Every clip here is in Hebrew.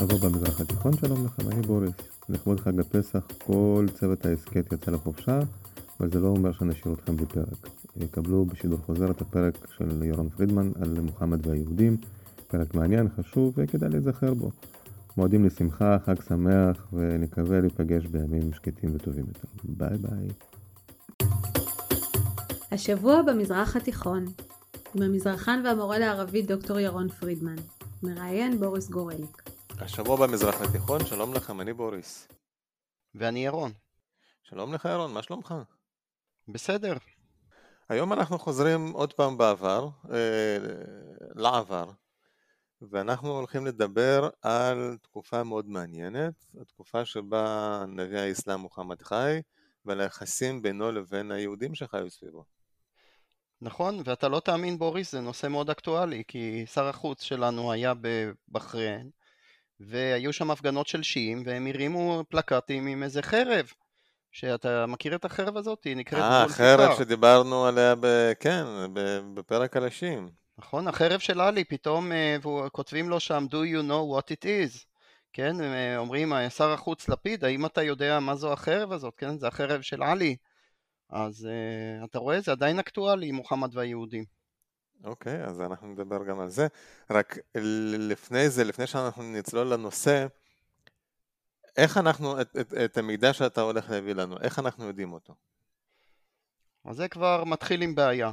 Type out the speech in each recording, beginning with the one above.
שבוע במזרח התיכון, שלום לכם, אני בוריס. לכבוד חג הפסח כל צוות ההסכת יצא לחופשה, אבל זה לא אומר שנשאיר אתכם בלי פרק. קבלו בשידור חוזר את הפרק של ירון פרידמן על מוחמד והיהודים, פרק מעניין, חשוב וכדאי להיזכר בו. מועדים לשמחה, חג שמח, ונקווה להיפגש בימים שקטים וטובים יותר. ביי ביי. השבוע במזרח התיכון, עם המזרחן והמורה לערבית דוקטור ירון פרידמן. מראיין בוריס גורליק. השבוע במזרח התיכון, שלום לכם, אני בוריס. ואני ירון. שלום לך ירון, מה שלומך? בסדר. היום אנחנו חוזרים עוד פעם בעבר, אה, לעבר, ואנחנו הולכים לדבר על תקופה מאוד מעניינת, התקופה שבה נביא האסלאם מוחמד חי, ועל היחסים בינו לבין היהודים שחיו סביבו. נכון, ואתה לא תאמין בוריס, זה נושא מאוד אקטואלי, כי שר החוץ שלנו היה בבחריין, והיו שם הפגנות של שיעים, והם הרימו פלקטים עם איזה חרב. שאתה מכיר את החרב הזאת? היא נקראת אה, החרב שדיברנו עליה, ב... כן, בפרק על השיעים. נכון, החרב של עלי, פתאום אה, כותבים לו שם, do you know what it is? כן, אה, אומרים, אה, שר החוץ לפיד, האם אתה יודע מה זו החרב הזאת? כן, זה החרב של עלי. אז uh, אתה רואה, זה עדיין אקטואלי, מוחמד והיהודים. אוקיי, okay, אז אנחנו נדבר גם על זה. רק לפני זה, לפני שאנחנו נצלול לנושא, איך אנחנו, את, את, את המידע שאתה הולך להביא לנו, איך אנחנו יודעים אותו? אז זה כבר מתחיל עם בעיה.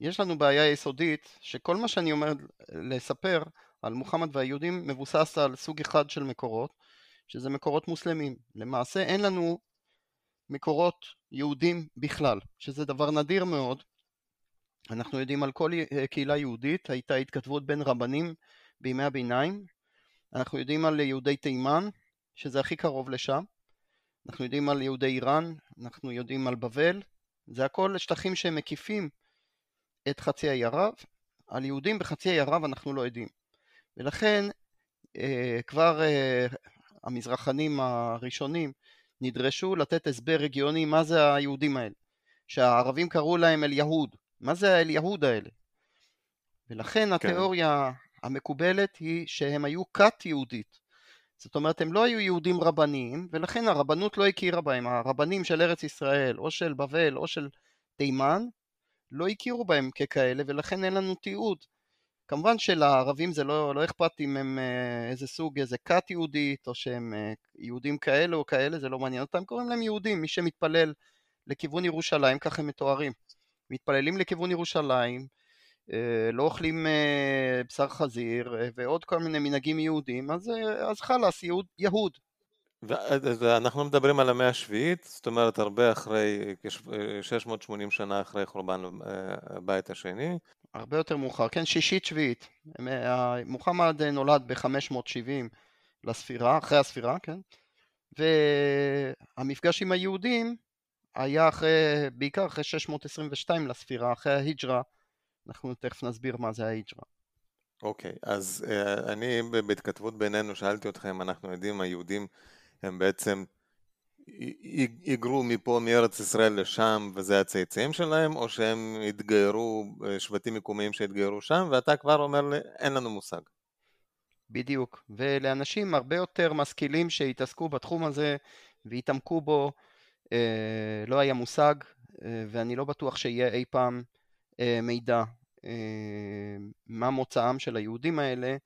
יש לנו בעיה יסודית, שכל מה שאני אומר לספר על מוחמד והיהודים מבוסס על סוג אחד של מקורות, שזה מקורות מוסלמים. למעשה אין לנו מקורות יהודים בכלל, שזה דבר נדיר מאוד. אנחנו יודעים על כל קהילה יהודית, הייתה התכתבות בין רבנים בימי הביניים. אנחנו יודעים על יהודי תימן, שזה הכי קרוב לשם. אנחנו יודעים על יהודי איראן, אנחנו יודעים על בבל. זה הכל שטחים שהם מקיפים את חצי האי ערב. על יהודים בחצי האי ערב אנחנו לא יודעים. ולכן אה, כבר אה, המזרחנים הראשונים נדרשו לתת הסבר רגיוני מה זה היהודים האלה, שהערבים קראו להם אל יהוד, מה זה האל יהוד האלה? ולכן כן. התיאוריה המקובלת היא שהם היו כת יהודית, זאת אומרת הם לא היו יהודים רבניים ולכן הרבנות לא הכירה בהם, הרבנים של ארץ ישראל או של בבל או של תימן לא הכירו בהם ככאלה ולכן אין לנו תיעוד כמובן שלערבים זה לא, לא אכפת אם הם אה, איזה סוג, איזה כת יהודית, או שהם אה, יהודים כאלה או כאלה, זה לא מעניין אותם, קוראים להם יהודים, מי שמתפלל לכיוון ירושלים, ככה הם מתוארים. מתפללים לכיוון ירושלים, אה, לא אוכלים בשר חזיר, ועוד כל מיני מנהגים יהודים, אז, אז חלאס, יהוד, יהוד. ואנחנו מדברים על המאה השביעית, זאת אומרת הרבה אחרי, 680 שנה אחרי חורבן הבית השני, הרבה יותר מאוחר, כן, שישית שביעית. מוחמד נולד ב-570 לספירה, אחרי הספירה, כן, והמפגש עם היהודים היה אחרי, בעיקר אחרי 622 לספירה, אחרי ההיג'רה, אנחנו תכף נסביר מה זה ההיג'רה. אוקיי, okay, אז uh, אני בהתכתבות בינינו שאלתי אותך אם אנחנו יודעים, היהודים הם בעצם היגרו מפה מארץ ישראל לשם וזה הצאצאים שלהם, או שהם התגיירו, אה, שבטים מקומיים שהתגיירו שם, ואתה כבר אומר לי, אין לנו מושג. בדיוק, ולאנשים הרבה יותר משכילים שהתעסקו בתחום הזה והתעמקו בו, לא היה מושג, אה, ואני לא בטוח שיהיה אי פעם אה, מידע אה, מה מוצאם של היהודים האלה,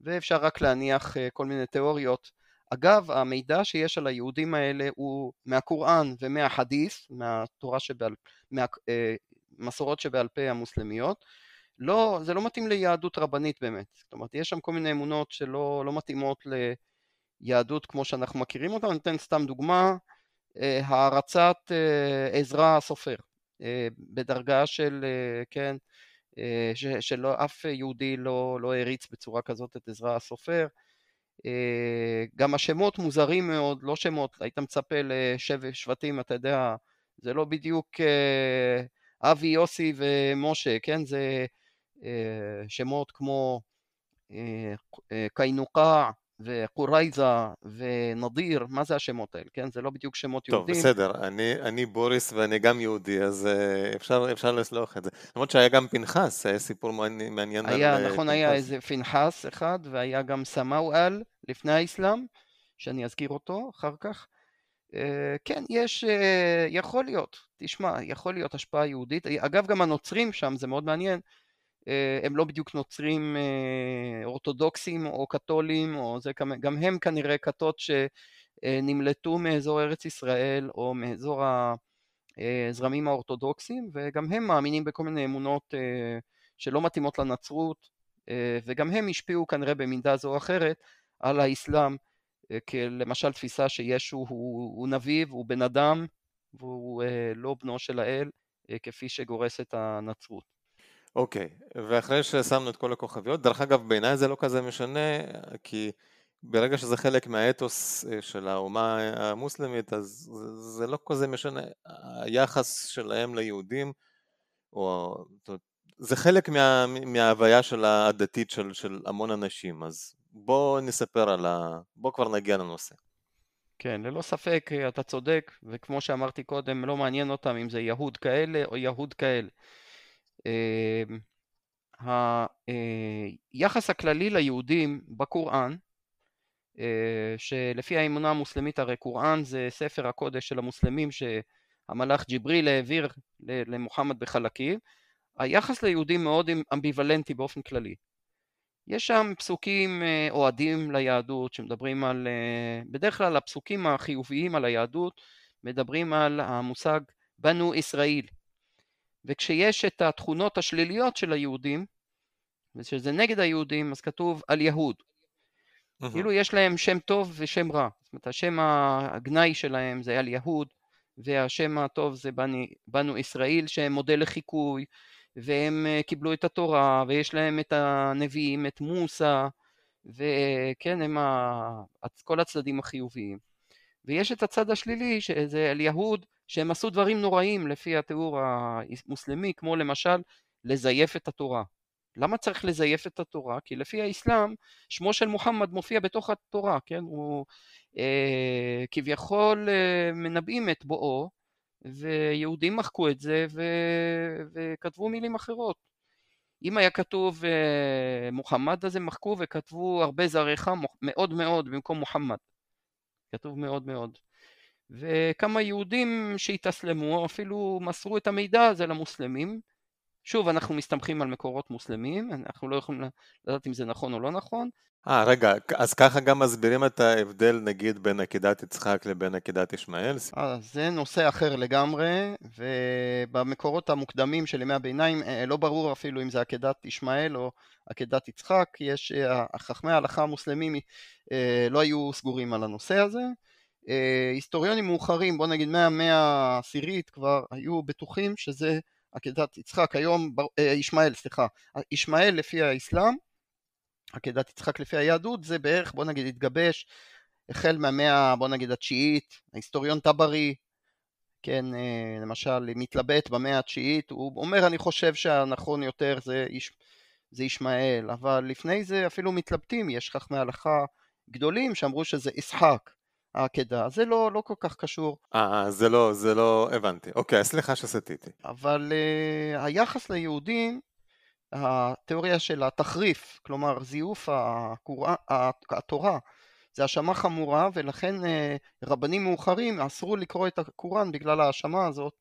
ואפשר רק להניח אה, כל מיני תיאוריות. אגב, המידע שיש על היהודים האלה הוא מהקוראן ומהחדית', מהתורה שבעל, מהמסורות אה, שבעל פה המוסלמיות, לא, זה לא מתאים ליהדות רבנית באמת, זאת אומרת יש שם כל מיני אמונות שלא לא מתאימות ליהדות כמו שאנחנו מכירים אותה, אני אתן סתם דוגמה, אה, הערצת אה, עזרא הסופר, בדרגה של, כן, שלא אף יהודי לא, לא הריץ בצורה כזאת את עזרא הסופר, אה, גם השמות מוזרים מאוד, לא שמות, היית מצפה לשבט שבטים, אתה יודע, זה לא בדיוק אה, אבי, יוסי ומשה, כן? זה אה, שמות כמו קיינוקה וקורייזה ונדיר, מה זה השמות האלה, כן? זה לא בדיוק שמות טוב, יהודים. טוב, בסדר, אני, אני בוריס ואני גם יהודי, אז אפשר, אפשר לסלוח את זה. למרות שהיה גם פנחס, היה סיפור מעניין. היה, נכון, פנחס. היה איזה פנחס אחד, והיה גם סמאואל, לפני האסלאם, שאני אזכיר אותו אחר כך. אה, כן, יש, אה, יכול להיות, תשמע, יכול להיות השפעה יהודית. אגב, גם הנוצרים שם, זה מאוד מעניין, אה, הם לא בדיוק נוצרים אורתודוקסים או קתולים, או זה, גם הם כנראה כתות שנמלטו מאזור ארץ ישראל או מאזור הזרמים האורתודוקסיים, וגם הם מאמינים בכל מיני אמונות שלא מתאימות לנצרות, וגם הם השפיעו כנראה במידה זו או אחרת על האסלאם. כלמשל תפיסה שישו הוא, הוא נביא והוא בן אדם והוא אה, לא בנו של האל אה, כפי שגורסת הנצרות. אוקיי. ואחרי ששמנו את כל הכוכביות, דרך אגב בעיניי זה לא כזה משנה כי ברגע שזה חלק מהאתוס אה, של האומה המוסלמית אז זה לא כזה משנה, היחס שלהם ליהודים או זה חלק מה, מההוויה של הדתית של, של המון אנשים, אז בוא נספר על ה... בוא כבר נגיע לנושא. כן, ללא ספק אתה צודק, וכמו שאמרתי קודם, לא מעניין אותם אם זה יהוד כאלה או יהוד כאלה. היחס הכללי ליהודים בקוראן, שלפי האמונה המוסלמית הרי קוראן זה ספר הקודש של המוסלמים שהמלאך ג'יבריל העביר למוחמד בחלקים, היחס ליהודים מאוד אמביוולנטי באופן כללי. יש שם פסוקים אה, אוהדים ליהדות שמדברים על, אה, בדרך כלל הפסוקים החיוביים על היהדות מדברים על המושג בנו ישראל וכשיש את התכונות השליליות של היהודים ושזה נגד היהודים אז כתוב על יהוד uh-huh. כאילו יש להם שם טוב ושם רע זאת אומרת השם הגנאי שלהם זה על יהוד והשם הטוב זה בנו, בנו ישראל שהם מודל לחיקוי והם אה, קיבלו את התורה, ויש להם את הנביאים, את מוסא, וכן, הם ה... כל הצדדים החיוביים. ויש את הצד השלילי, שזה אל יהוד, שהם עשו דברים נוראים לפי התיאור המוסלמי, כמו למשל לזייף את התורה. למה צריך לזייף את התורה? כי לפי האסלאם, שמו של מוחמד מופיע בתוך התורה, כן? הוא אה, כביכול אה, מנבאים את בואו, ויהודים מחקו את זה ו... וכתבו מילים אחרות. אם היה כתוב uh, מוחמד אז הם מחקו וכתבו הרבה זריחה מאוד מאוד במקום מוחמד. כתוב מאוד מאוד. וכמה יהודים שהתאסלמו אפילו מסרו את המידע הזה למוסלמים. שוב אנחנו מסתמכים על מקורות מוסלמים, אנחנו לא יכולים לדעת אם זה נכון או לא נכון, אה, רגע, אז ככה גם מסבירים את ההבדל נגיד בין עקדת יצחק לבין עקדת ישמעאל? אה, זה נושא אחר לגמרי, ובמקורות המוקדמים של ימי הביניים אה, לא ברור אפילו אם זה עקדת ישמעאל או עקדת יצחק, יש, אה, חכמי ההלכה המוסלמים לא היו סגורים על הנושא הזה. היסטוריונים מאוחרים, בוא נגיד מהמאה העשירית כבר היו בטוחים שזה עקדת יצחק, היום, ישמעאל, סליחה, ישמעאל לפי האסלאם עקדת יצחק לפי היהדות זה בערך בוא נגיד התגבש החל מהמאה בוא נגיד התשיעית, ההיסטוריון טברי, כן, אה, למשל מתלבט במאה התשיעית, הוא אומר אני חושב שהנכון יותר זה, יש, זה ישמעאל, אבל לפני זה אפילו מתלבטים, יש חכמי הלכה גדולים שאמרו שזה ישחק. העקדה, זה לא, לא כל כך קשור. אה, זה לא, זה לא, הבנתי. אוקיי, סליחה שסטיתי. אבל uh, היחס ליהודים התיאוריה של התחריף, כלומר זיוף הקורא, התורה, זה האשמה חמורה ולכן אה, רבנים מאוחרים אסרו לקרוא את הקוראן בגלל ההאשמה הזאת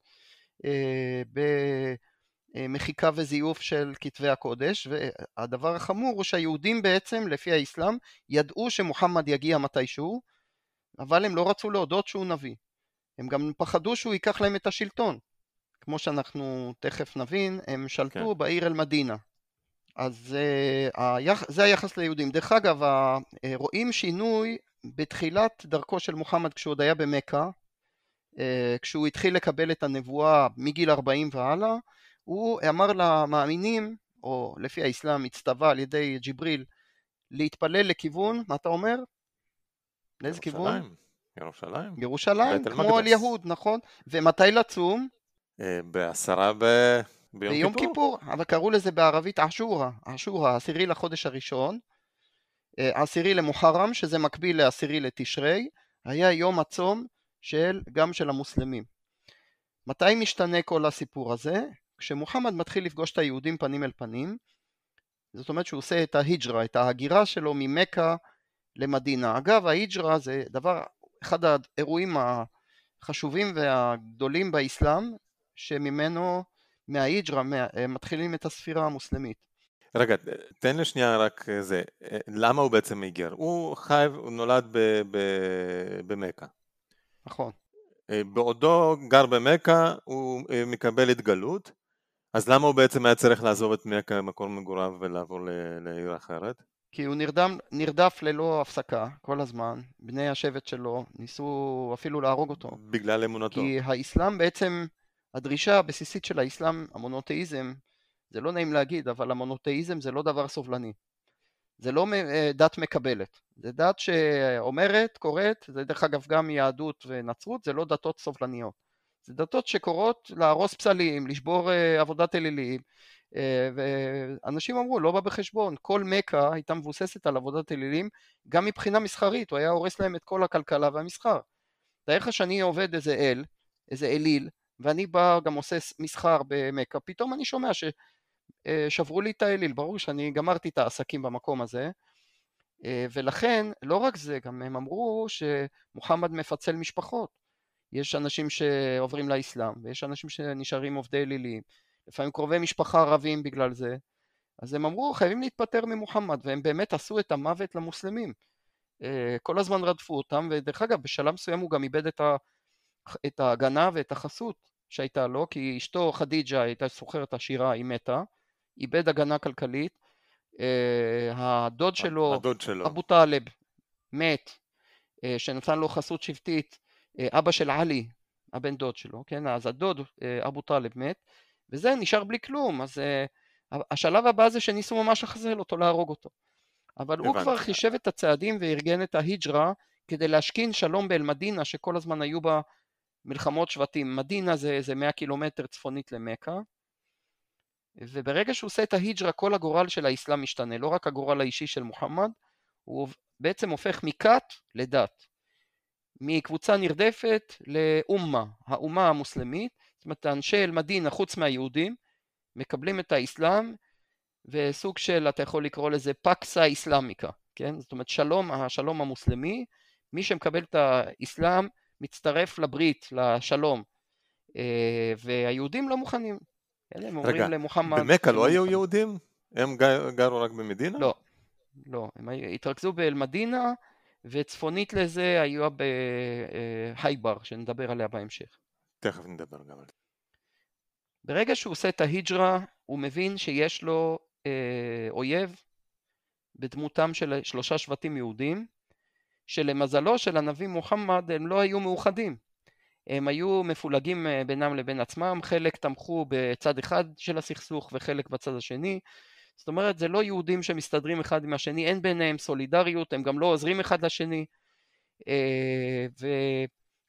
אה, במחיקה וזיוף של כתבי הקודש והדבר החמור הוא שהיהודים בעצם לפי האסלאם ידעו שמוחמד יגיע מתישהו אבל הם לא רצו להודות שהוא נביא הם גם פחדו שהוא ייקח להם את השלטון כמו שאנחנו תכף נבין, הם שלטו כן. בעיר אל-מדינה. אז uh, זה היחס ליהודים. דרך אגב, uh, רואים שינוי בתחילת דרכו של מוחמד כשהוא עוד היה במכה, uh, כשהוא התחיל לקבל את הנבואה מגיל 40 והלאה, הוא אמר למאמינים, או לפי האסלאם הצטווה על ידי ג'יבריל, להתפלל לכיוון, מה אתה אומר? לאיזה כיוון? ירושלים. ירושלים, כמו על יהוד, נכון? ומתי לצום? אה, בעשרה ב... ביום, ביום כיפור. כיפור, אבל קראו לזה בערבית אשורה, אשורה, עשירי לחודש הראשון, אה, עשירי למוחרם, שזה מקביל לעשירי לתשרי, היה יום הצום של, גם של המוסלמים. מתי משתנה כל הסיפור הזה? כשמוחמד מתחיל לפגוש את היהודים פנים אל פנים, זאת אומרת שהוא עושה את ההיג'רה, את ההגירה שלו ממכה למדינה. אגב, ההיג'רה זה דבר, אחד האירועים החשובים והגדולים באסלאם, שממנו, מההיג'רה, מתחילים את הספירה המוסלמית. רגע, תן לי שנייה רק זה, למה הוא בעצם היגר? הוא חי, הוא נולד במכה. נכון. בעודו גר במכה הוא מקבל התגלות, אז למה הוא בעצם היה צריך לעזוב את מכה, מקום מגוריו, ולעבור לעיר אחרת? כי הוא נרדם, נרדף ללא הפסקה כל הזמן, בני השבט שלו ניסו אפילו להרוג אותו. בגלל אמונתו. כי האסלאם בעצם, הדרישה הבסיסית של האסלאם, המונותאיזם, זה לא נעים להגיד, אבל המונותאיזם זה לא דבר סובלני. זה לא אה, דת מקבלת, זה דת שאומרת, קוראת, זה דרך אגב גם יהדות ונצרות, זה לא דתות סובלניות. זה דתות שקוראות להרוס פסלים, לשבור uh, עבודת אלילים, uh, ואנשים אמרו, לא בא בחשבון, כל מכה הייתה מבוססת על עבודת אלילים, גם מבחינה מסחרית, הוא היה הורס להם את כל הכלכלה והמסחר. תאר לך שאני עובד איזה אל, איזה אליל, ואני בא גם עושה מסחר במכה, פתאום אני שומע ששברו לי את האליל, ברור שאני גמרתי את העסקים במקום הזה, ולכן, לא רק זה, גם הם אמרו שמוחמד מפצל משפחות. יש אנשים שעוברים לאסלאם, ויש אנשים שנשארים עובדי אלילים, לפעמים קרובי משפחה ערבים בגלל זה, אז הם אמרו חייבים להתפטר ממוחמד, והם באמת עשו את המוות למוסלמים. אה, כל הזמן רדפו אותם, ודרך אגב בשלב מסוים הוא גם איבד את, ה, את ההגנה ואת החסות שהייתה לו, כי אשתו חדיג'ה הייתה סוחרת עשירה, היא מתה, איבד הגנה כלכלית, אה, הדוד שלו, הדוד שלו. אבו טלב, מת, אה, שנתן לו חסות שבטית, אה, אבא של עלי, הבן דוד שלו, כן, אז הדוד אה, אבו טלב מת, וזה נשאר בלי כלום, אז אה, השלב הבא זה שניסו ממש לחזל אותו, להרוג אותו. אבל הבנתי. הוא כבר חישב את הצעדים וארגן את ההיג'רה כדי להשכין שלום באל-מדינה, שכל הזמן היו בה מלחמות שבטים. מדינה זה איזה 100 קילומטר צפונית למכה, וברגע שהוא עושה את ההיג'רה, כל הגורל של האסלאם משתנה, לא רק הגורל האישי של מוחמד, הוא בעצם הופך מכת לדת. מקבוצה נרדפת לאומה, האומה המוסלמית, זאת אומרת אנשי אל-מדינה חוץ מהיהודים מקבלים את האסלאם וסוג של אתה יכול לקרוא לזה פקסה איסלאמיקה, כן? זאת אומרת שלום, השלום המוסלמי, מי שמקבל את האסלאם מצטרף לברית, לשלום, אה, והיהודים לא מוכנים, כן? הם אומרים רגע, למוחמד... במכה לא היו יהודים? הם גרו רק במדינה? לא, לא, הם התרכזו באל-מדינה וצפונית לזה היו בהייבר, שנדבר עליה בהמשך. תכף נדבר גם על זה. ברגע שהוא עושה את ההיג'רה, הוא מבין שיש לו אה, אויב בדמותם של שלושה שבטים יהודים, שלמזלו של הנביא מוחמד הם לא היו מאוחדים. הם היו מפולגים אה, בינם לבין עצמם, חלק תמכו בצד אחד של הסכסוך וחלק בצד השני, זאת אומרת זה לא יהודים שמסתדרים אחד עם השני, אין ביניהם סולידריות, הם גם לא עוזרים אחד לשני אה,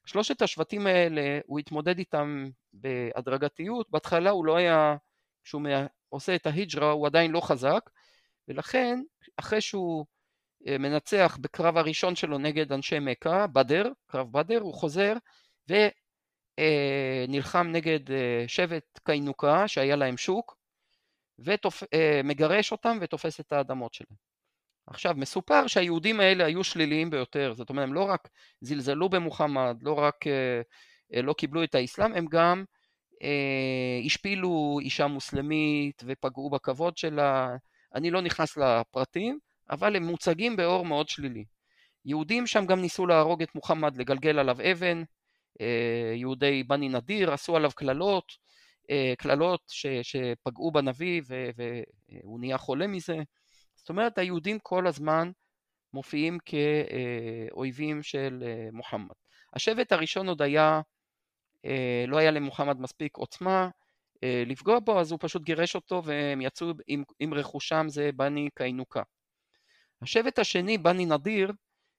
ושלושת השבטים האלה הוא התמודד איתם בהדרגתיות, בהתחלה הוא לא היה, כשהוא עושה את ההיג'רה הוא עדיין לא חזק ולכן אחרי שהוא אה, מנצח בקרב הראשון שלו נגד אנשי מכה, בדר, קרב בדר, הוא חוזר ונלחם אה, נגד שבט קיינוקה שהיה להם שוק ומגרש אה, אותם ותופס את האדמות שלהם. עכשיו מסופר שהיהודים האלה היו שליליים ביותר, זאת אומרת הם לא רק זלזלו במוחמד, לא רק אה, אה, לא קיבלו את האסלאם, הם גם השפילו אישה מוסלמית ופגעו בכבוד שלה, אני לא נכנס לפרטים, אבל הם מוצגים באור מאוד שלילי. יהודים שם גם ניסו להרוג את מוחמד, לגלגל עליו אבן, יהודי בני נדיר עשו עליו קללות, אה, קללות שפגעו בנביא והוא נהיה חולה מזה. זאת אומרת היהודים כל הזמן מופיעים כאויבים של אה, מוחמד. השבט הראשון עוד היה, אה, לא היה למוחמד מספיק עוצמה לפגוע בו אז הוא פשוט גירש אותו והם יצאו עם, עם רכושם זה בני קיינוקה. השבט השני בני נדיר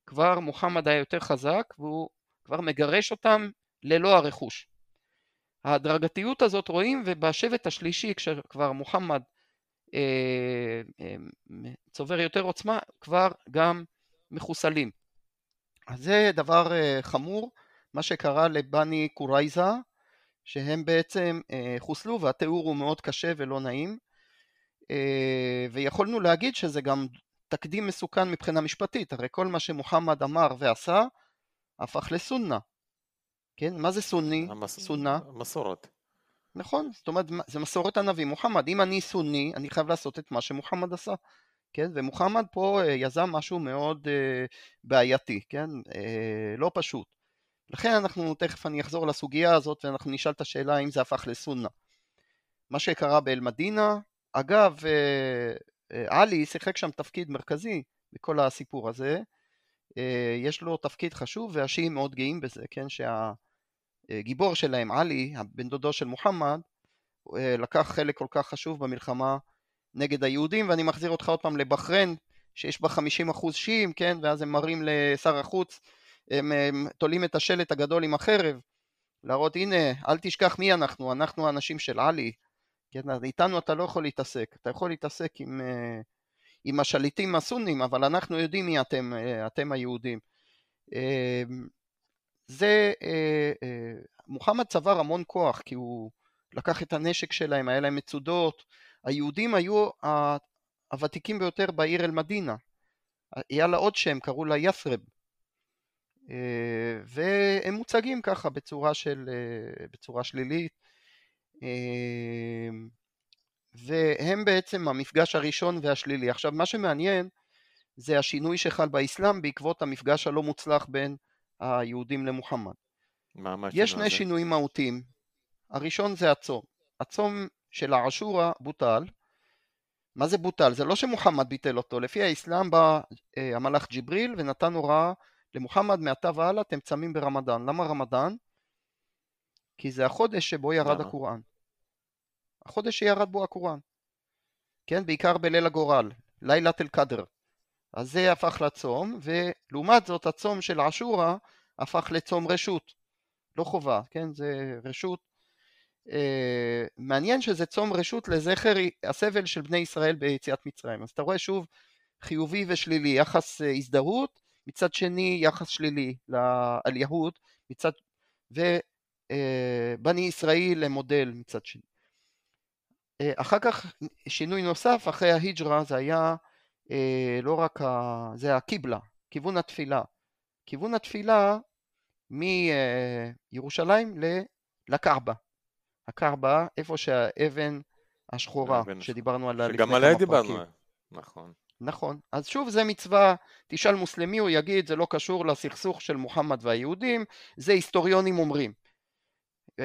כבר מוחמד היה יותר חזק והוא כבר מגרש אותם ללא הרכוש. ההדרגתיות הזאת רואים ובשבט השלישי כשכבר מוחמד אה, אה, צובר יותר עוצמה כבר גם מחוסלים. אז זה דבר אה, חמור מה שקרה לבני קורייזה שהם בעצם אה, חוסלו והתיאור הוא מאוד קשה ולא נעים אה, ויכולנו להגיד שזה גם תקדים מסוכן מבחינה משפטית, הרי כל מה שמוחמד אמר ועשה הפך לסונה. כן, מה זה סוני? המס... סונה. מסורת. נכון, זאת אומרת זה מסורת הנביא מוחמד, אם אני סוני אני חייב לעשות את מה שמוחמד עשה, כן, ומוחמד פה אה, יזם משהו מאוד אה, בעייתי, כן, אה, לא פשוט. לכן אנחנו, תכף אני אחזור לסוגיה הזאת ואנחנו נשאל את השאלה האם זה הפך לסונה. מה שקרה באל-מדינה, אגב, עלי שיחק שם תפקיד מרכזי בכל הסיפור הזה, יש לו תפקיד חשוב והשיעים מאוד גאים בזה, כן, שהגיבור שלהם, עלי, הבן דודו של מוחמד, אה, לקח חלק כל כך חשוב במלחמה נגד היהודים, ואני מחזיר אותך עוד פעם לבחריין, שיש בה 50% שיעים, כן, ואז הם מראים לשר החוץ, הם, הם תולים את השלט הגדול עם החרב, להראות הנה, אל תשכח מי אנחנו, אנחנו האנשים של עלי, כן, איתנו אתה לא יכול להתעסק, אתה יכול להתעסק עם, עם השליטים הסונים, אבל אנחנו יודעים מי אתם, אה, אתם היהודים. אה, זה, אה, מוחמד צבר המון כוח, כי הוא לקח את הנשק שלהם, היה להם מצודות, היהודים היו הוותיקים ביותר בעיר אל-מדינה, היה לה עוד שם, קראו לה ית'רב, והם מוצגים ככה בצורה, של, בצורה שלילית. והם בעצם המפגש הראשון והשלילי. עכשיו מה שמעניין זה השינוי שחל באסלאם בעקבות המפגש הלא מוצלח בין היהודים למוחמד. מה, מה יש שני שינויים מהותיים. הראשון זה הצום. הצום של העשורה בוטל. מה זה בוטל? זה לא שמוחמד ביטל אותו. לפי האסלאם בא אה, המלאך ג'יבריל ונתן הוראה למוחמד מעתה והלאה אתם צמים ברמדאן. למה רמדאן? כי זה החודש שבו ירד למה? הקוראן. החודש שירד בו הקוראן. כן, בעיקר בליל הגורל, לילת אל-קדר. אז זה הפך לצום, ולעומת זאת הצום של עשורה הפך לצום רשות. לא חובה, כן, זה רשות. אה, מעניין שזה צום רשות לזכר הסבל של בני ישראל ביציאת מצרים. אז אתה רואה שוב חיובי ושלילי, יחס אה, הזדהות, מצד שני יחס שלילי על יהוד, מצד... ובני אה, ישראל למודל מצד שני. אה, אחר כך שינוי נוסף אחרי ההיג'רה זה היה לא רק ה... זה הקיבלה, כיוון התפילה. כיוון התפילה מירושלים לקעבה. הקעבה, איפה שהאבן השחורה שדיברנו עליה לפני כמה פרקים. שגם עליה דיברנו, נכון. נכון. אז שוב זה מצווה, תשאל מוסלמי הוא יגיד זה לא קשור לסכסוך של מוחמד והיהודים, זה היסטוריונים אומרים.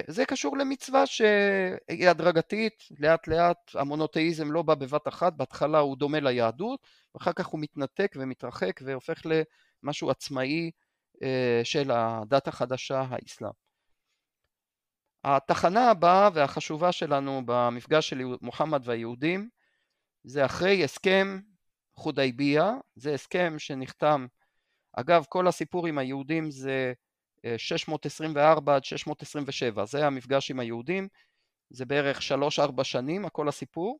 זה קשור למצווה שהיא הדרגתית, לאט לאט המונותאיזם לא בא בבת אחת, בהתחלה הוא דומה ליהדות, ואחר כך הוא מתנתק ומתרחק והופך למשהו עצמאי אה, של הדת החדשה, האסלאם. התחנה הבאה והחשובה שלנו במפגש של מוחמד והיהודים זה אחרי הסכם חודייביה, זה הסכם שנחתם, אגב כל הסיפור עם היהודים זה 624 עד 627, זה המפגש עם היהודים, זה בערך 3-4 שנים, הכל הסיפור,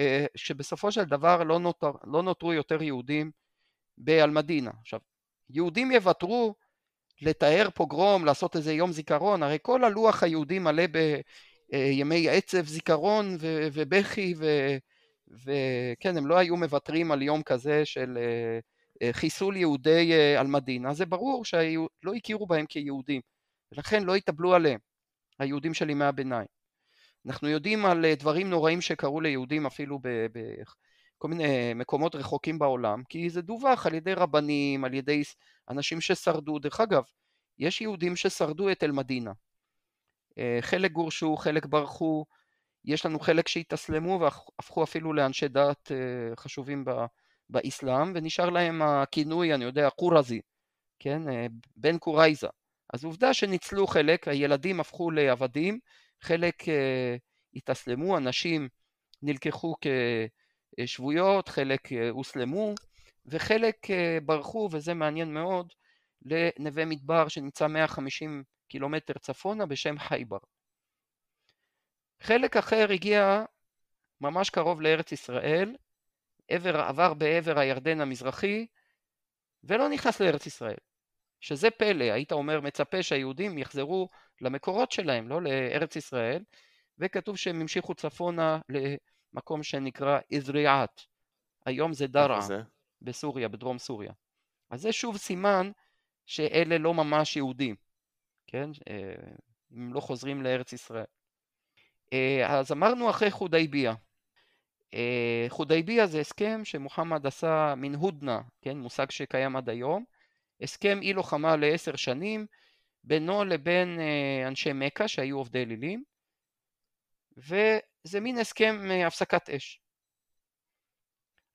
אה, שבסופו של דבר לא, נותר, לא נותרו יותר יהודים באלמדינה. עכשיו, יהודים יוותרו לתאר פוגרום, לעשות איזה יום זיכרון, הרי כל הלוח היהודי מלא בימי עצב, זיכרון ו- ובכי, וכן, הם לא היו מוותרים על יום כזה של אה, אה, חיסול יהודי אה, אלמדינה, זה ברור שלא הכירו בהם כיהודים, ולכן לא התאבלו עליהם, היהודים של ימי הביניים. אנחנו יודעים על אה, דברים נוראים שקרו ליהודים אפילו בכל מיני מקומות רחוקים בעולם, כי זה דווח על ידי רבנים, על ידי אנשים ששרדו. דרך אגב, יש יהודים ששרדו את אל-מדינה. חלק גורשו, חלק ברחו, יש לנו חלק שהתאסלמו והפכו אפילו לאנשי דת חשובים באסלאם, ונשאר להם הכינוי, אני יודע, קורזי, כן, אה, בן קורייזה. אז עובדה שניצלו חלק, הילדים הפכו לעבדים, חלק uh, התאסלמו, אנשים נלקחו כשבויות, חלק uh, הוסלמו, וחלק uh, ברחו, וזה מעניין מאוד, לנווה מדבר שנמצא 150 קילומטר צפונה בשם חייבר. חלק אחר הגיע ממש קרוב לארץ ישראל, עבר, עבר בעבר הירדן המזרחי ולא נכנס לארץ ישראל. שזה פלא, היית אומר מצפה שהיהודים יחזרו למקורות שלהם, לא לארץ ישראל, וכתוב שהם המשיכו צפונה למקום שנקרא אזריעת. היום זה זה? בסוריה, בדרום סוריה. אז זה שוב סימן שאלה לא ממש יהודים, כן? אה, הם לא חוזרים לארץ ישראל. אה, אז אמרנו אחרי חודייביה. אה, חודייביה זה הסכם שמוחמד עשה מן הודנה, כן? מושג שקיים עד היום. הסכם אי לוחמה לעשר שנים בינו לבין אנשי מכה שהיו עובדי אלילים, וזה מין הסכם הפסקת אש.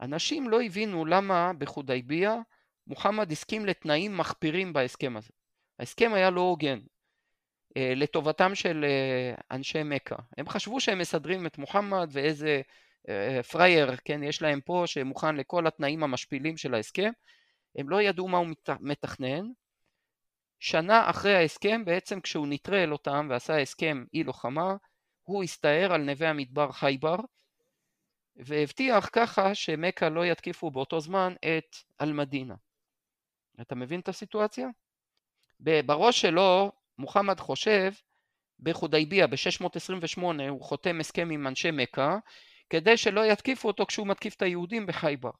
אנשים לא הבינו למה בחודייביה מוחמד הסכים לתנאים מחפירים בהסכם הזה. ההסכם היה לא הוגן, אה, לטובתם של אה, אנשי מכה. הם חשבו שהם מסדרים את מוחמד ואיזה אה, פרייר, כן, יש להם פה שמוכן לכל התנאים המשפילים של ההסכם. הם לא ידעו מה הוא מתכנן. שנה אחרי ההסכם, בעצם כשהוא נטרל אותם ועשה הסכם אי לוחמה, הוא הסתער על נווה המדבר חייבר, והבטיח ככה שמכה לא יתקיפו באותו זמן את אל-מדינה. אתה מבין את הסיטואציה? בראש שלו מוחמד חושב בחודייביה ב-628 הוא חותם הסכם עם אנשי מכה כדי שלא יתקיפו אותו כשהוא מתקיף את היהודים בחייבר.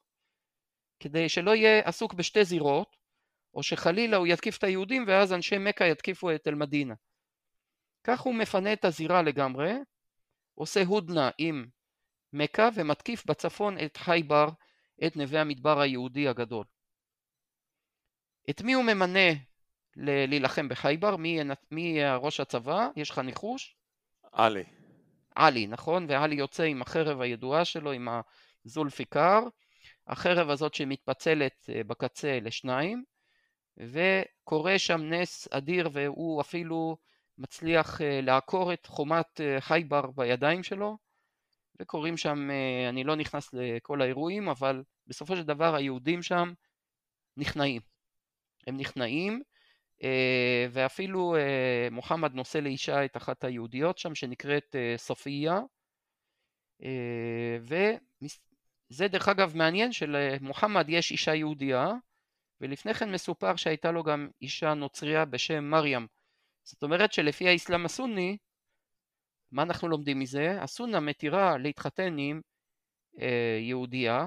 כדי שלא יהיה עסוק בשתי זירות או שחלילה הוא יתקיף את היהודים ואז אנשי מכה יתקיפו את אל-מדינה. כך הוא מפנה את הזירה לגמרי, עושה הודנה עם מכה ומתקיף בצפון את חייבר, את נווה המדבר היהודי הגדול. את מי הוא ממנה להילחם בחייבר? מי, יהיה ראש הצבא? יש לך ניחוש? עלי. עלי, נכון? ועלי יוצא עם החרב הידועה שלו, עם הזולפיקר. החרב הזאת שמתפצלת אה, בקצה לשניים, וקורה שם נס אדיר והוא אפילו מצליח אה, לעקור את חומת אה, חייבר בידיים שלו, וקורים שם, אני לא נכנס לכל האירועים, אבל בסופו של דבר היהודים שם נכנעים. הם נכנעים, ואפילו אה, מוחמד נושא לאישה את אחת היהודיות שם שנקראת אה, סופיה, וזה דרך אגב מעניין שלמוחמד יש אישה יהודייה, ולפני כן מסופר שהייתה לו גם אישה נוצריה בשם מרים. זאת אומרת שלפי האסלאם הסוני, מה אנחנו לומדים מזה? הסונה מתירה להתחתן עם יהודייה,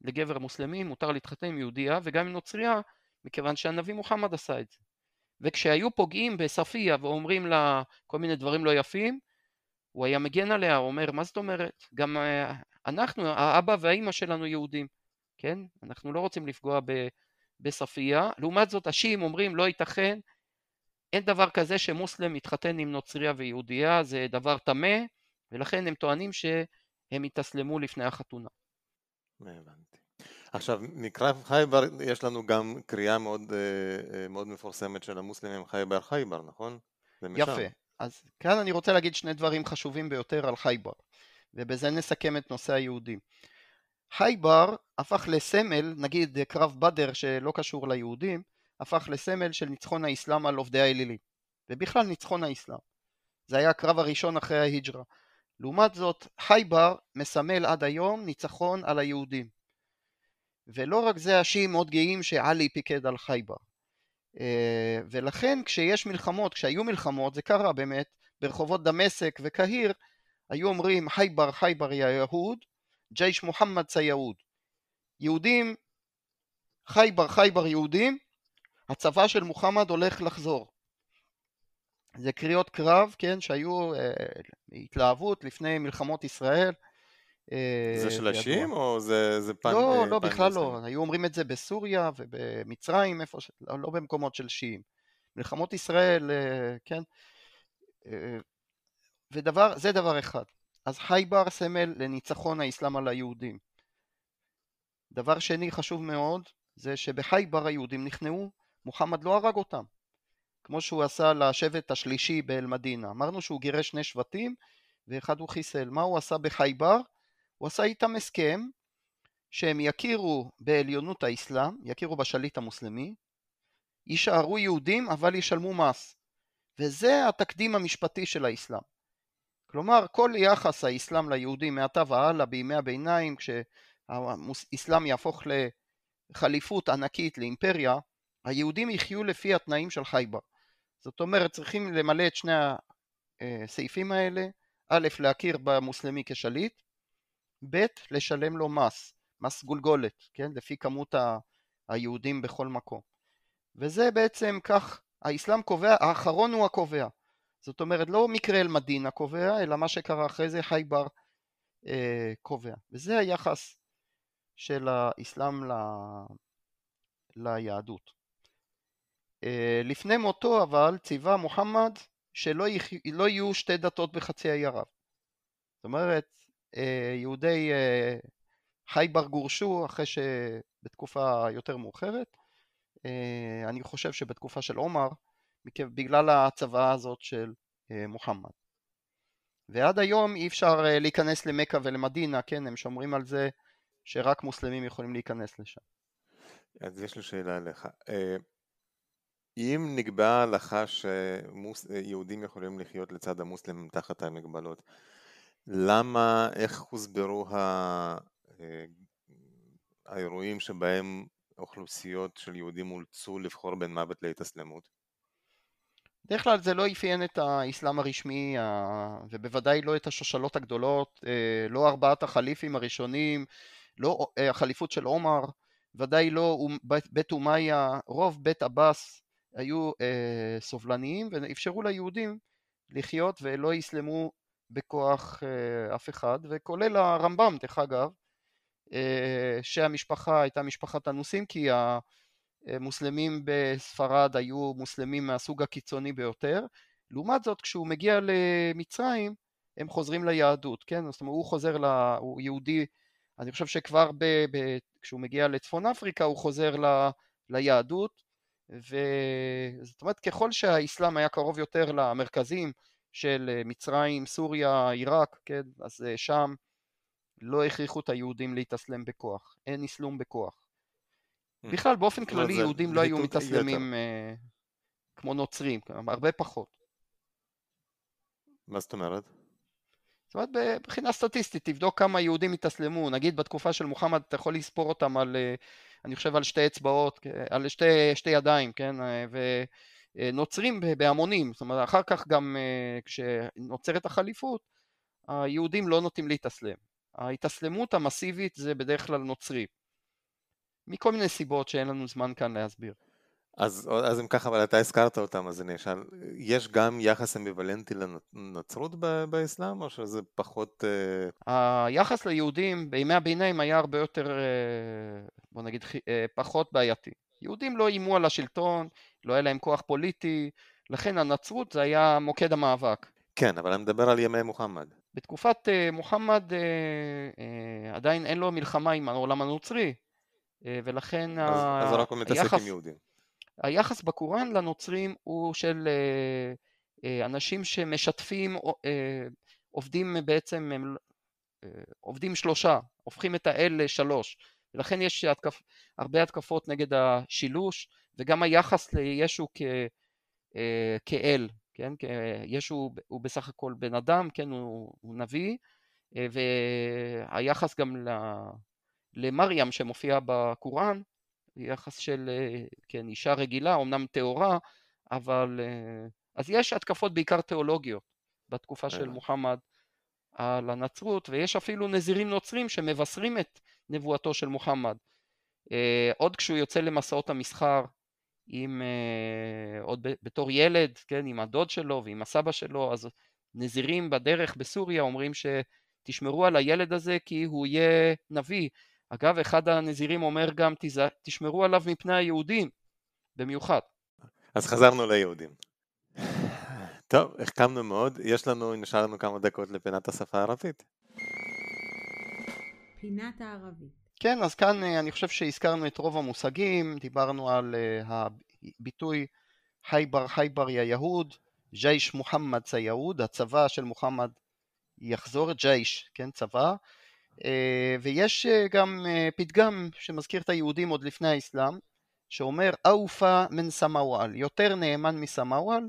לגבר מוסלמי מותר להתחתן עם יהודייה וגם עם נוצריה מכיוון שהנביא מוחמד עשה את זה. וכשהיו פוגעים בספיה ואומרים לה כל מיני דברים לא יפים, הוא היה מגן עליה, הוא אומר, מה זאת אומרת? גם אה, אנחנו, האבא והאימא שלנו יהודים, כן? אנחנו לא רוצים לפגוע בספיה. לעומת זאת, השיעים אומרים, לא ייתכן, אין דבר כזה שמוסלם מתחתן עם נוצריה ויהודייה, זה דבר טמא, ולכן הם טוענים שהם יתאסלמו לפני החתונה. הבנתי. עכשיו, מקרב חייבר יש לנו גם קריאה מאוד, אה, אה, מאוד מפורסמת של המוסלמים חייבר חייבר, נכון? יפה. אז כאן אני רוצה להגיד שני דברים חשובים ביותר על חייבר, ובזה נסכם את נושא היהודים. חייבר הפך לסמל, נגיד קרב בדר שלא קשור ליהודים, הפך לסמל של ניצחון האסלאם על עובדי האלילים, ובכלל ניצחון האסלאם. זה היה הקרב הראשון אחרי ההיג'רה. לעומת זאת, חייבר מסמל עד היום ניצחון על היהודים. ולא רק זה, השיעים מאוד גאים שעלי פיקד על חייבר. אה, ולכן כשיש מלחמות, כשהיו מלחמות, זה קרה באמת, ברחובות דמשק וקהיר, היו אומרים חייבר חייבר יא יהוד, ג'ייש מוחמד סיעוד. יהודים, חייבר חייבר יהודים, הצבא של מוחמד הולך לחזור. זה קריאות קרב, כן, שהיו אה, התלהבות לפני מלחמות ישראל. זה של אה, השיעים או זה, זה פן... לא, אה, לא, פן בכלל לא. היו אומרים את זה בסוריה ובמצרים, איפה ש... לא, לא במקומות של שיעים. מלחמות ישראל, אה, כן? ודבר, זה דבר אחד. אז חייבר סמל לניצחון האסלאם על היהודים. דבר שני חשוב מאוד, זה שבחייבר היהודים נכנעו, מוחמד לא הרג אותם. כמו שהוא עשה לשבט השלישי באל-מדינה. אמרנו שהוא גירש שני שבטים ואחד הוא חיסל. מה הוא עשה בחייבר? הוא עשה איתם הסכם שהם יכירו בעליונות האסלאם, יכירו בשליט המוסלמי, יישארו יהודים אבל ישלמו מס. וזה התקדים המשפטי של האסלאם. כלומר, כל יחס האסלאם ליהודים מעתה והלאה בימי הביניים, כשהאסלאם יהפוך לחליפות ענקית, לאימפריה, היהודים יחיו לפי התנאים של חייבר. זאת אומרת, צריכים למלא את שני הסעיפים האלה, א', להכיר במוסלמי כשליט, ב' לשלם לו מס. מס גולגולת, כן? לפי כמות היהודים בכל מקום. וזה בעצם כך, האסלאם קובע, האחרון הוא הקובע. זאת אומרת, לא מקרה אל-מדינה קובע, אלא מה שקרה אחרי זה חייבר אה, קובע. וזה היחס של האסלאם ל... ליהדות. אה, לפני מותו אבל ציווה מוחמד שלא יח... לא יהיו שתי דתות בחצי האי ערב. זאת אומרת, יהודי אה, חייבר גורשו אחרי שבתקופה יותר מאוחרת, אה, אני חושב שבתקופה של עומר, בגלל הצוואה הזאת של מוחמד. ועד היום אי אפשר להיכנס למכה ולמדינה, כן, הם שומרים על זה שרק מוסלמים יכולים להיכנס לשם. אז יש לי שאלה אליך. אם נקבעה הלכה שיהודים יכולים לחיות לצד המוסלמים תחת המגבלות, למה, איך הוסברו ה... אה, האירועים שבהם אוכלוסיות של יהודים אולצו לבחור בין מוות להתאסלמות? בדרך כלל זה לא אפיין את האסלאם הרשמי ובוודאי לא את השושלות הגדולות, אה, לא ארבעת החליפים הראשונים, לא אה, החליפות של עומר, ודאי לא בית אומיה, רוב בית עבאס היו סובלניים ואפשרו ליהודים לחיות ולא יסלמו בכוח אה, אף אחד, וכולל הרמב"ם דרך אגב, אה, שהמשפחה הייתה משפחת אנוסים כי המוסלמים בספרד היו מוסלמים מהסוג הקיצוני ביותר, לעומת זאת כשהוא מגיע למצרים הם חוזרים ליהדות, כן? זאת אומרת הוא חוזר, ל... הוא יהודי, אני חושב שכבר ב... ב... כשהוא מגיע לצפון אפריקה הוא חוזר ל... ליהדות וזאת אומרת ככל שהאסלאם היה קרוב יותר למרכזים של אה, מצרים, סוריה, עיראק, כן, אז אה, שם לא הכריחו את היהודים להתאסלם בכוח, אין אסלום בכוח. Mm. בכלל באופן כללי יהודים לא היו מתאסלמים אה, כמו נוצרים, הרבה פחות. מה זאת אומרת? זאת אומרת מבחינה סטטיסטית תבדוק כמה יהודים התאסלמו, נגיד בתקופה של מוחמד אתה יכול לספור אותם על, אני חושב על שתי אצבעות, על שתי, שתי ידיים, כן, ו... אה, נוצרים בהמונים, זאת אומרת אחר כך גם אה, כשנוצרת החליפות היהודים לא נוטים להתאסלם. ההתאסלמות המסיבית זה בדרך כלל נוצרי. מכל מיני סיבות שאין לנו זמן כאן להסביר. אז, אז אם ככה, אבל אתה הזכרת אותם, אז אני אשאל, יש גם יחס אמביוולנטי לנצרות באסלאם, או שזה פחות... אה, היחס ליהודים בימי הביניים היה הרבה יותר, בוא נגיד, פחות בעייתי. יהודים לא איימו על השלטון, לא היה להם כוח פוליטי, לכן הנצרות זה היה מוקד המאבק. כן, אבל אני מדבר על ימי מוחמד. בתקופת uh, מוחמד uh, uh, עדיין אין לו מלחמה עם העולם הנוצרי, ולכן אז, ה... אז רק הוא מתעסק היחס, עם יהודים. היחס בקוראן לנוצרים הוא של אנשים שמשתפים, עובדים בעצם, הם, עובדים שלושה, הופכים את האל לשלוש. ולכן יש התקפ... הרבה התקפות נגד השילוש וגם היחס לישו כ... אה, כאל, כן? ישו הוא בסך הכל בן אדם, כן? הוא, הוא נביא אה, והיחס גם ל... למרים שמופיע בקוראן, יחס של אה, כן, אישה רגילה, אמנם טהורה, אבל אז יש התקפות בעיקר תיאולוגיות בתקופה של מוחמד על הנצרות, ויש אפילו נזירים נוצרים שמבשרים את נבואתו של מוחמד. אה, עוד כשהוא יוצא למסעות המסחר, עם, אה, עוד בתור ילד, כן, עם הדוד שלו ועם הסבא שלו, אז נזירים בדרך בסוריה אומרים שתשמרו על הילד הזה כי הוא יהיה נביא. אגב, אחד הנזירים אומר גם, תשמרו עליו מפני היהודים, במיוחד. אז חזרנו ליהודים. טוב, החכמנו מאוד, יש לנו, נשאר לנו כמה דקות לפינת השפה הערבית. פינת הערבית. כן, אז כאן אה, אני חושב שהזכרנו את רוב המושגים, דיברנו על אה, הביטוי חייבר חייבר יא יהוד, ג'ייש מוחמד סיהוד, הצבא של מוחמד יחזור, ג'ייש, כן, צבא, אה, ויש גם פתגם שמזכיר את היהודים עוד לפני האסלאם, שאומר אופה מן סמאוואל, יותר נאמן מסמאוואל,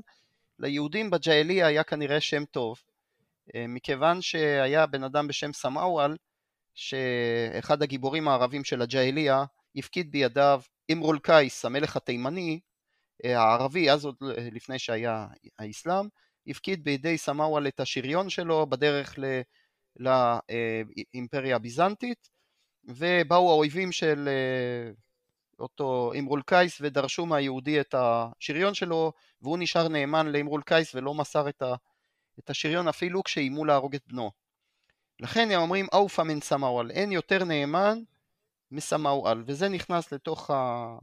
ליהודים בג'אליה היה כנראה שם טוב, מכיוון שהיה בן אדם בשם סמאוואל, שאחד הגיבורים הערבים של הג'אהליה הפקיד בידיו אימרול קייס, המלך התימני, אה, הערבי, אז עוד לפני שהיה האסלאם, הפקיד בידי סמאוואל את השריון שלו בדרך לאימפריה הביזנטית, ובאו האויבים של אה, אותו אימרול קייס ודרשו מהיהודי את השריון שלו, והוא נשאר נאמן לאימרול קייס ולא מסר את השריון אפילו כשאיימו להרוג את בנו. לכן הם אומרים أوفى من السموأل, אין יותר נאמן מסמאוול, וזה נכנס לתוך ה...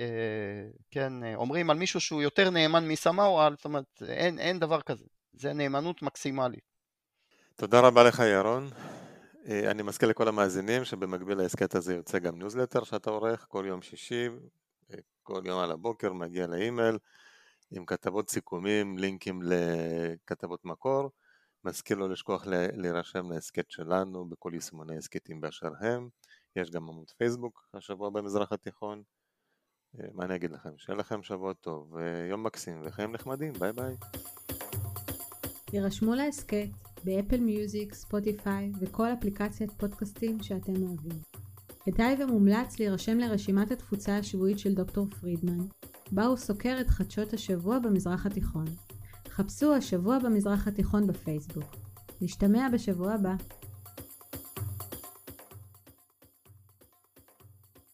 אה, כן, אומרים על מישהו שהוא יותר נאמן מסמאוול, זאת אומרת, אין, אין דבר כזה, זה נאמנות מקסימלית. תודה רבה לך ירון. אה, אני מזכיר לכל המאזינים שבמקביל להסכת הזה יוצא גם ניוזלטר שאתה עורך כל יום שישי, אה, כל יום על הבוקר מגיע לאימייל עם כתבות סיכומים, לינקים לכתבות מקור. מזכיר לא לשכוח להירשם להסכת שלנו בכל יישומוני הסכתים באשר הם. יש גם עמוד פייסבוק השבוע במזרח התיכון. אה, מה אני אגיד לכם? שיהיה לכם שבוע טוב, יום מקסים וחיים נחמדים, ביי ביי. יירשמו להסכת באפל מיוזיק, ספוטיפיי וכל אפליקציית פודקאסטים שאתם אוהבים. כדאי ומומלץ להירשם לרשימת התפוצה השבועית של דוקטור פרידמן, בה הוא סוקר את חדשות השבוע במזרח התיכון. חפשו השבוע במזרח התיכון בפייסבוק. נשתמע בשבוע הבא.